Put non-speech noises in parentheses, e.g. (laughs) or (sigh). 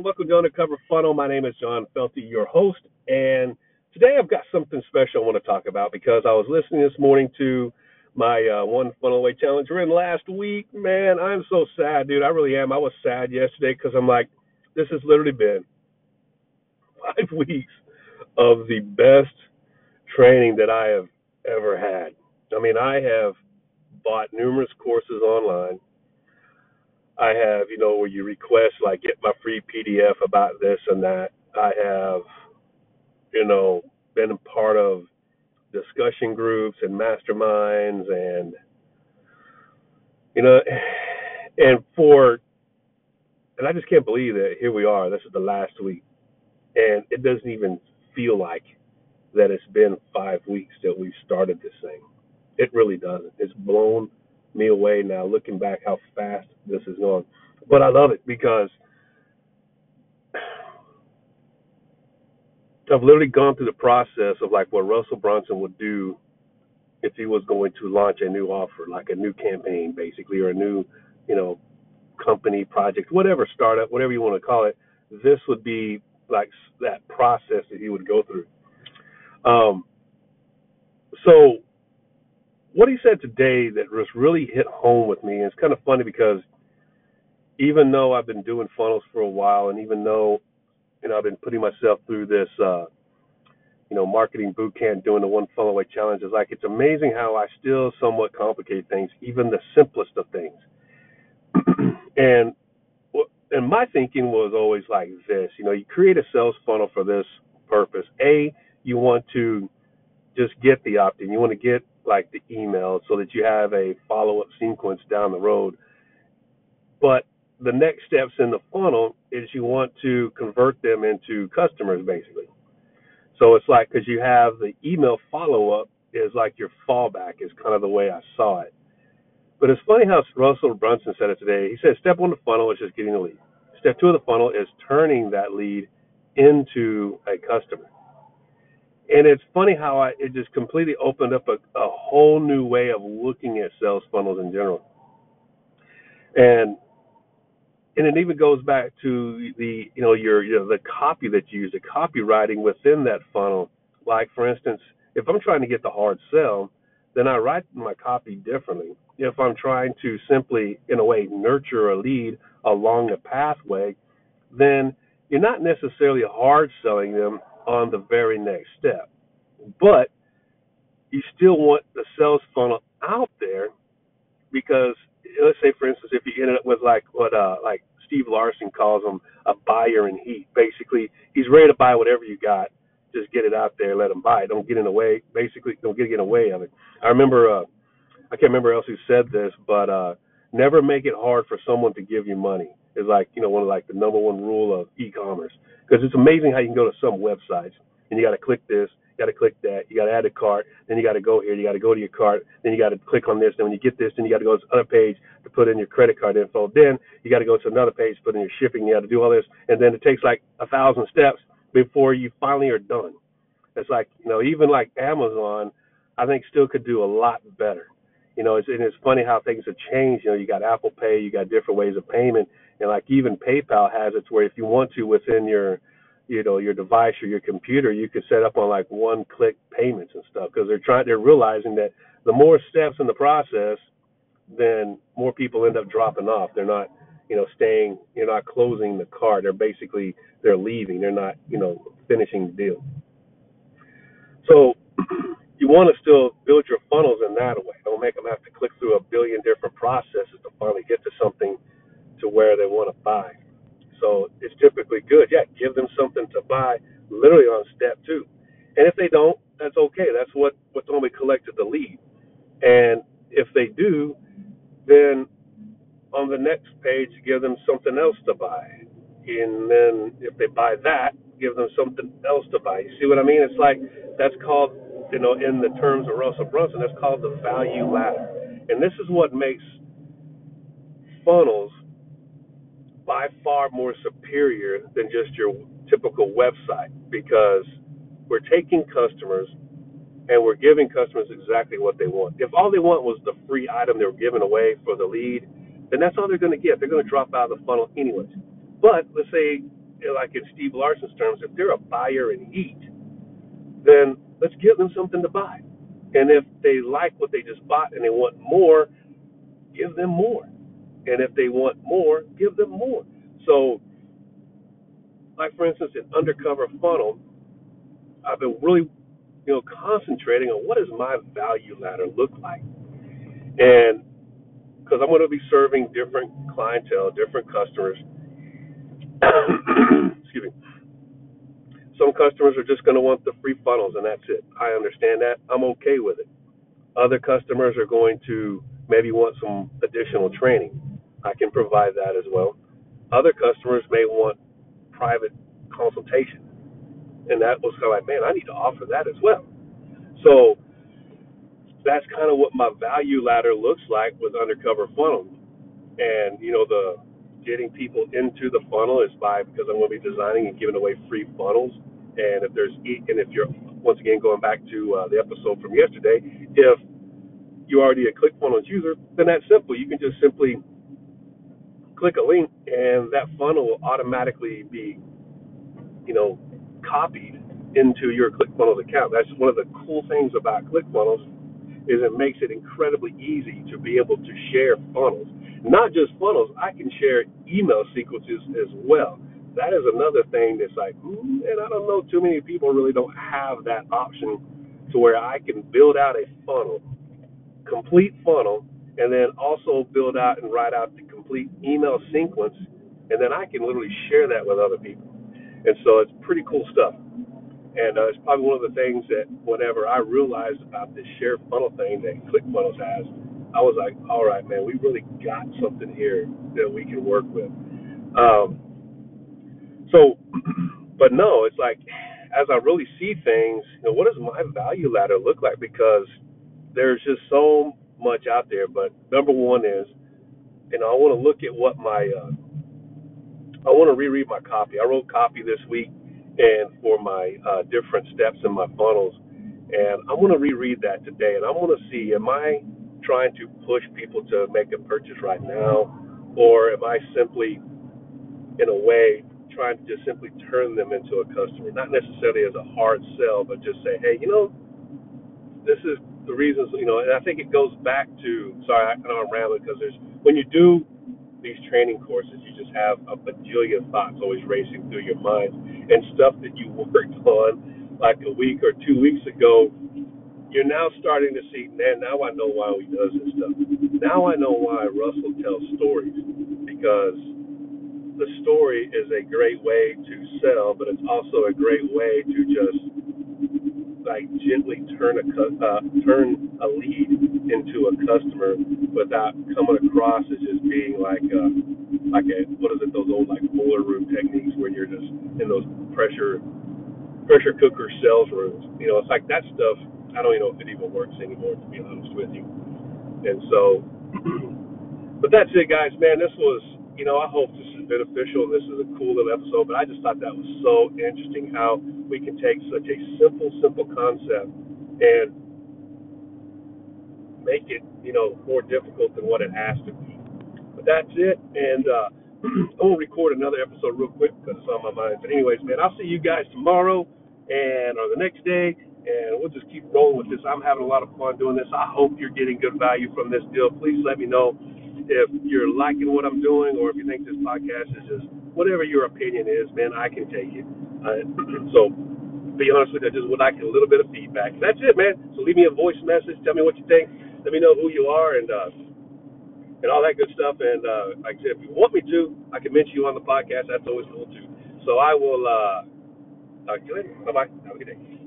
Welcome to Undercover Funnel. My name is John Felty, your host, and today I've got something special I want to talk about because I was listening this morning to my uh, one funnel away challenge ran last week. Man, I'm so sad, dude. I really am. I was sad yesterday because I'm like, this has literally been five (laughs) weeks of the best training that I have ever had. I mean, I have bought numerous courses online. I have, you know, where you request like get my free PDF about this and that. I have, you know, been a part of discussion groups and masterminds and you know and for and I just can't believe that here we are. This is the last week. And it doesn't even feel like that it's been five weeks that we've started this thing. It really doesn't. It's blown me away now looking back how fast this is going. But I love it because I've literally gone through the process of like what Russell Brunson would do if he was going to launch a new offer, like a new campaign basically, or a new, you know, company project, whatever startup, whatever you want to call it. This would be like that process that he would go through. Um, so what he said today that was really hit home with me, it's kind of funny because even though I've been doing funnels for a while, and even though you know I've been putting myself through this, uh, you know, marketing boot camp, doing the one funnel away challenge, it's like it's amazing how I still somewhat complicate things, even the simplest of things. (clears throat) and and my thinking was always like this, you know, you create a sales funnel for this purpose. A, you want to just get the opt-in. You want to get like the email so that you have a follow-up sequence down the road. But the next steps in the funnel is you want to convert them into customers basically. So it's like because you have the email follow-up is like your fallback is kind of the way I saw it. But it's funny how Russell Brunson said it today. He said step one of the funnel is just getting the lead. Step two of the funnel is turning that lead into a customer and it's funny how I it just completely opened up a, a whole new way of looking at sales funnels in general. And and it even goes back to the you know your you know the copy that you use, the copywriting within that funnel. Like for instance, if I'm trying to get the hard sell, then I write my copy differently. If I'm trying to simply, in a way, nurture a lead along a pathway, then you're not necessarily hard selling them on the very next step. But you still want the sales funnel out there because let's say for instance if you ended up with like what uh like Steve Larsen calls them a buyer in heat. Basically he's ready to buy whatever you got. Just get it out there, let him buy it. Don't get in the way basically don't get in the way of it. I remember uh I can't remember else who said this, but uh never make it hard for someone to give you money is like you know one of like the number one rule of e-commerce because it's amazing how you can go to some websites and you got to click this, you got to click that, you got to add a cart, then you got to go here, you got to go to your cart, then you got to click on this, then when you get this, then you got to go to another page to put in your credit card info, then you got to go to another page to put in your shipping, you got to do all this, and then it takes like a thousand steps before you finally are done. It's like you know even like Amazon, I think still could do a lot better. You know, it's, and it's funny how things have changed. You know, you got Apple Pay, you got different ways of payment, and like even PayPal has it where if you want to within your you know your device or your computer you could set up on like one click payments and stuff because they're trying they're realizing that the more steps in the process then more people end up dropping off. They're not you know staying you're not closing the cart. They're basically they're leaving. They're not you know finishing the deal. So (clears throat) you want to still build your funnels in that way. Don't make them have to click through a billion different processes to finally get to something to where they want to buy so it's typically good. Yeah, give them something to buy literally on step two. And if they don't, that's okay. That's what what's we collected the lead. And if they do, then on the next page, give them something else to buy. And then if they buy that, give them something else to buy. You see what I mean? It's like that's called, you know, in the terms of Russell Brunson, that's called the value ladder. And this is what makes funnels by far more superior than just your typical website because we're taking customers and we're giving customers exactly what they want. If all they want was the free item they were giving away for the lead, then that's all they're going to get. They're going to drop out of the funnel anyways. But let's say like in Steve Larsen's terms, if they're a buyer in heat, then let's give them something to buy. And if they like what they just bought and they want more, give them more. And if they want more, give them more. So, like for instance, in undercover funnel, I've been really, you know, concentrating on what does my value ladder look like, and because I'm going to be serving different clientele, different customers. (coughs) Excuse me. Some customers are just going to want the free funnels, and that's it. I understand that. I'm okay with it. Other customers are going to maybe want some additional training. I can provide that as well. Other customers may want private consultation, and that was kind of like, man, I need to offer that as well. So that's kind of what my value ladder looks like with undercover funnel. And you know, the getting people into the funnel is by because I'm going to be designing and giving away free funnels. And if there's and if you're once again going back to uh, the episode from yesterday, if you're already a ClickFunnels user, then that's simple. You can just simply click a link, and that funnel will automatically be, you know, copied into your ClickFunnels account. That's one of the cool things about ClickFunnels is it makes it incredibly easy to be able to share funnels. Not just funnels, I can share email sequences as well. That is another thing that's like, mm, and I don't know, too many people really don't have that option to where I can build out a funnel, complete funnel, and then also build out and write out the complete email sequence, and then I can literally share that with other people. And so it's pretty cool stuff. And uh, it's probably one of the things that whenever I realized about this share funnel thing that ClickFunnels has, I was like, all right, man, we really got something here that we can work with. Um, so, (clears throat) but no, it's like as I really see things, you know, what does my value ladder look like? Because there's just so much out there. But number one is, you know, I want to look at what my uh, I want to reread my copy. I wrote copy this week and for my uh, different steps in my funnels, and I'm going to reread that today, and I want to see am I trying to push people to make a purchase right now, or am I simply, in a way, trying to just simply turn them into a customer, not necessarily as a hard sell, but just say, hey, you know, this is the reasons, you know, and I think it goes back to, sorry, I know I'm rambling because there's, when you do these training courses, you just have a bajillion thoughts always racing through your mind and stuff that you (laughs) worked on like a week or two weeks ago. You're now starting to see, man, now I know why he does this stuff. Now I know why Russell tells stories because the story is a great way to sell, but it's also a great way to just like gently turn a uh, turn a lead into a customer without coming across as just being like a, like a what is it those old like boiler room techniques where you're just in those pressure pressure cooker sales rooms. You know, it's like that stuff. I don't even know if it even works anymore, to be honest with you. And so, (clears throat) but that's it, guys. Man, this was you know I hope this is beneficial this is a cool little episode. But I just thought that was so interesting how we can take such a simple, simple concept and make it, you know, more difficult than what it has to be. But that's it. And uh, (clears throat) I'm gonna record another episode real quick because it's on my mind. But anyways, man, I'll see you guys tomorrow and or the next day, and we'll just keep rolling with this. I'm having a lot of fun doing this. I hope you're getting good value from this deal. Please let me know if you're liking what I'm doing or if you think this podcast is just whatever your opinion is, man. I can take it. Uh, (clears throat) so be honest with you, I just would like a little bit of feedback. That's it, man. So leave me a voice message. Tell me what you think. Let me know who you are and uh, and all that good stuff. And uh, like I said, if you want me to, I can mention you on the podcast. That's always cool too. So I will uh, talk to you later. Bye bye. Have a good day.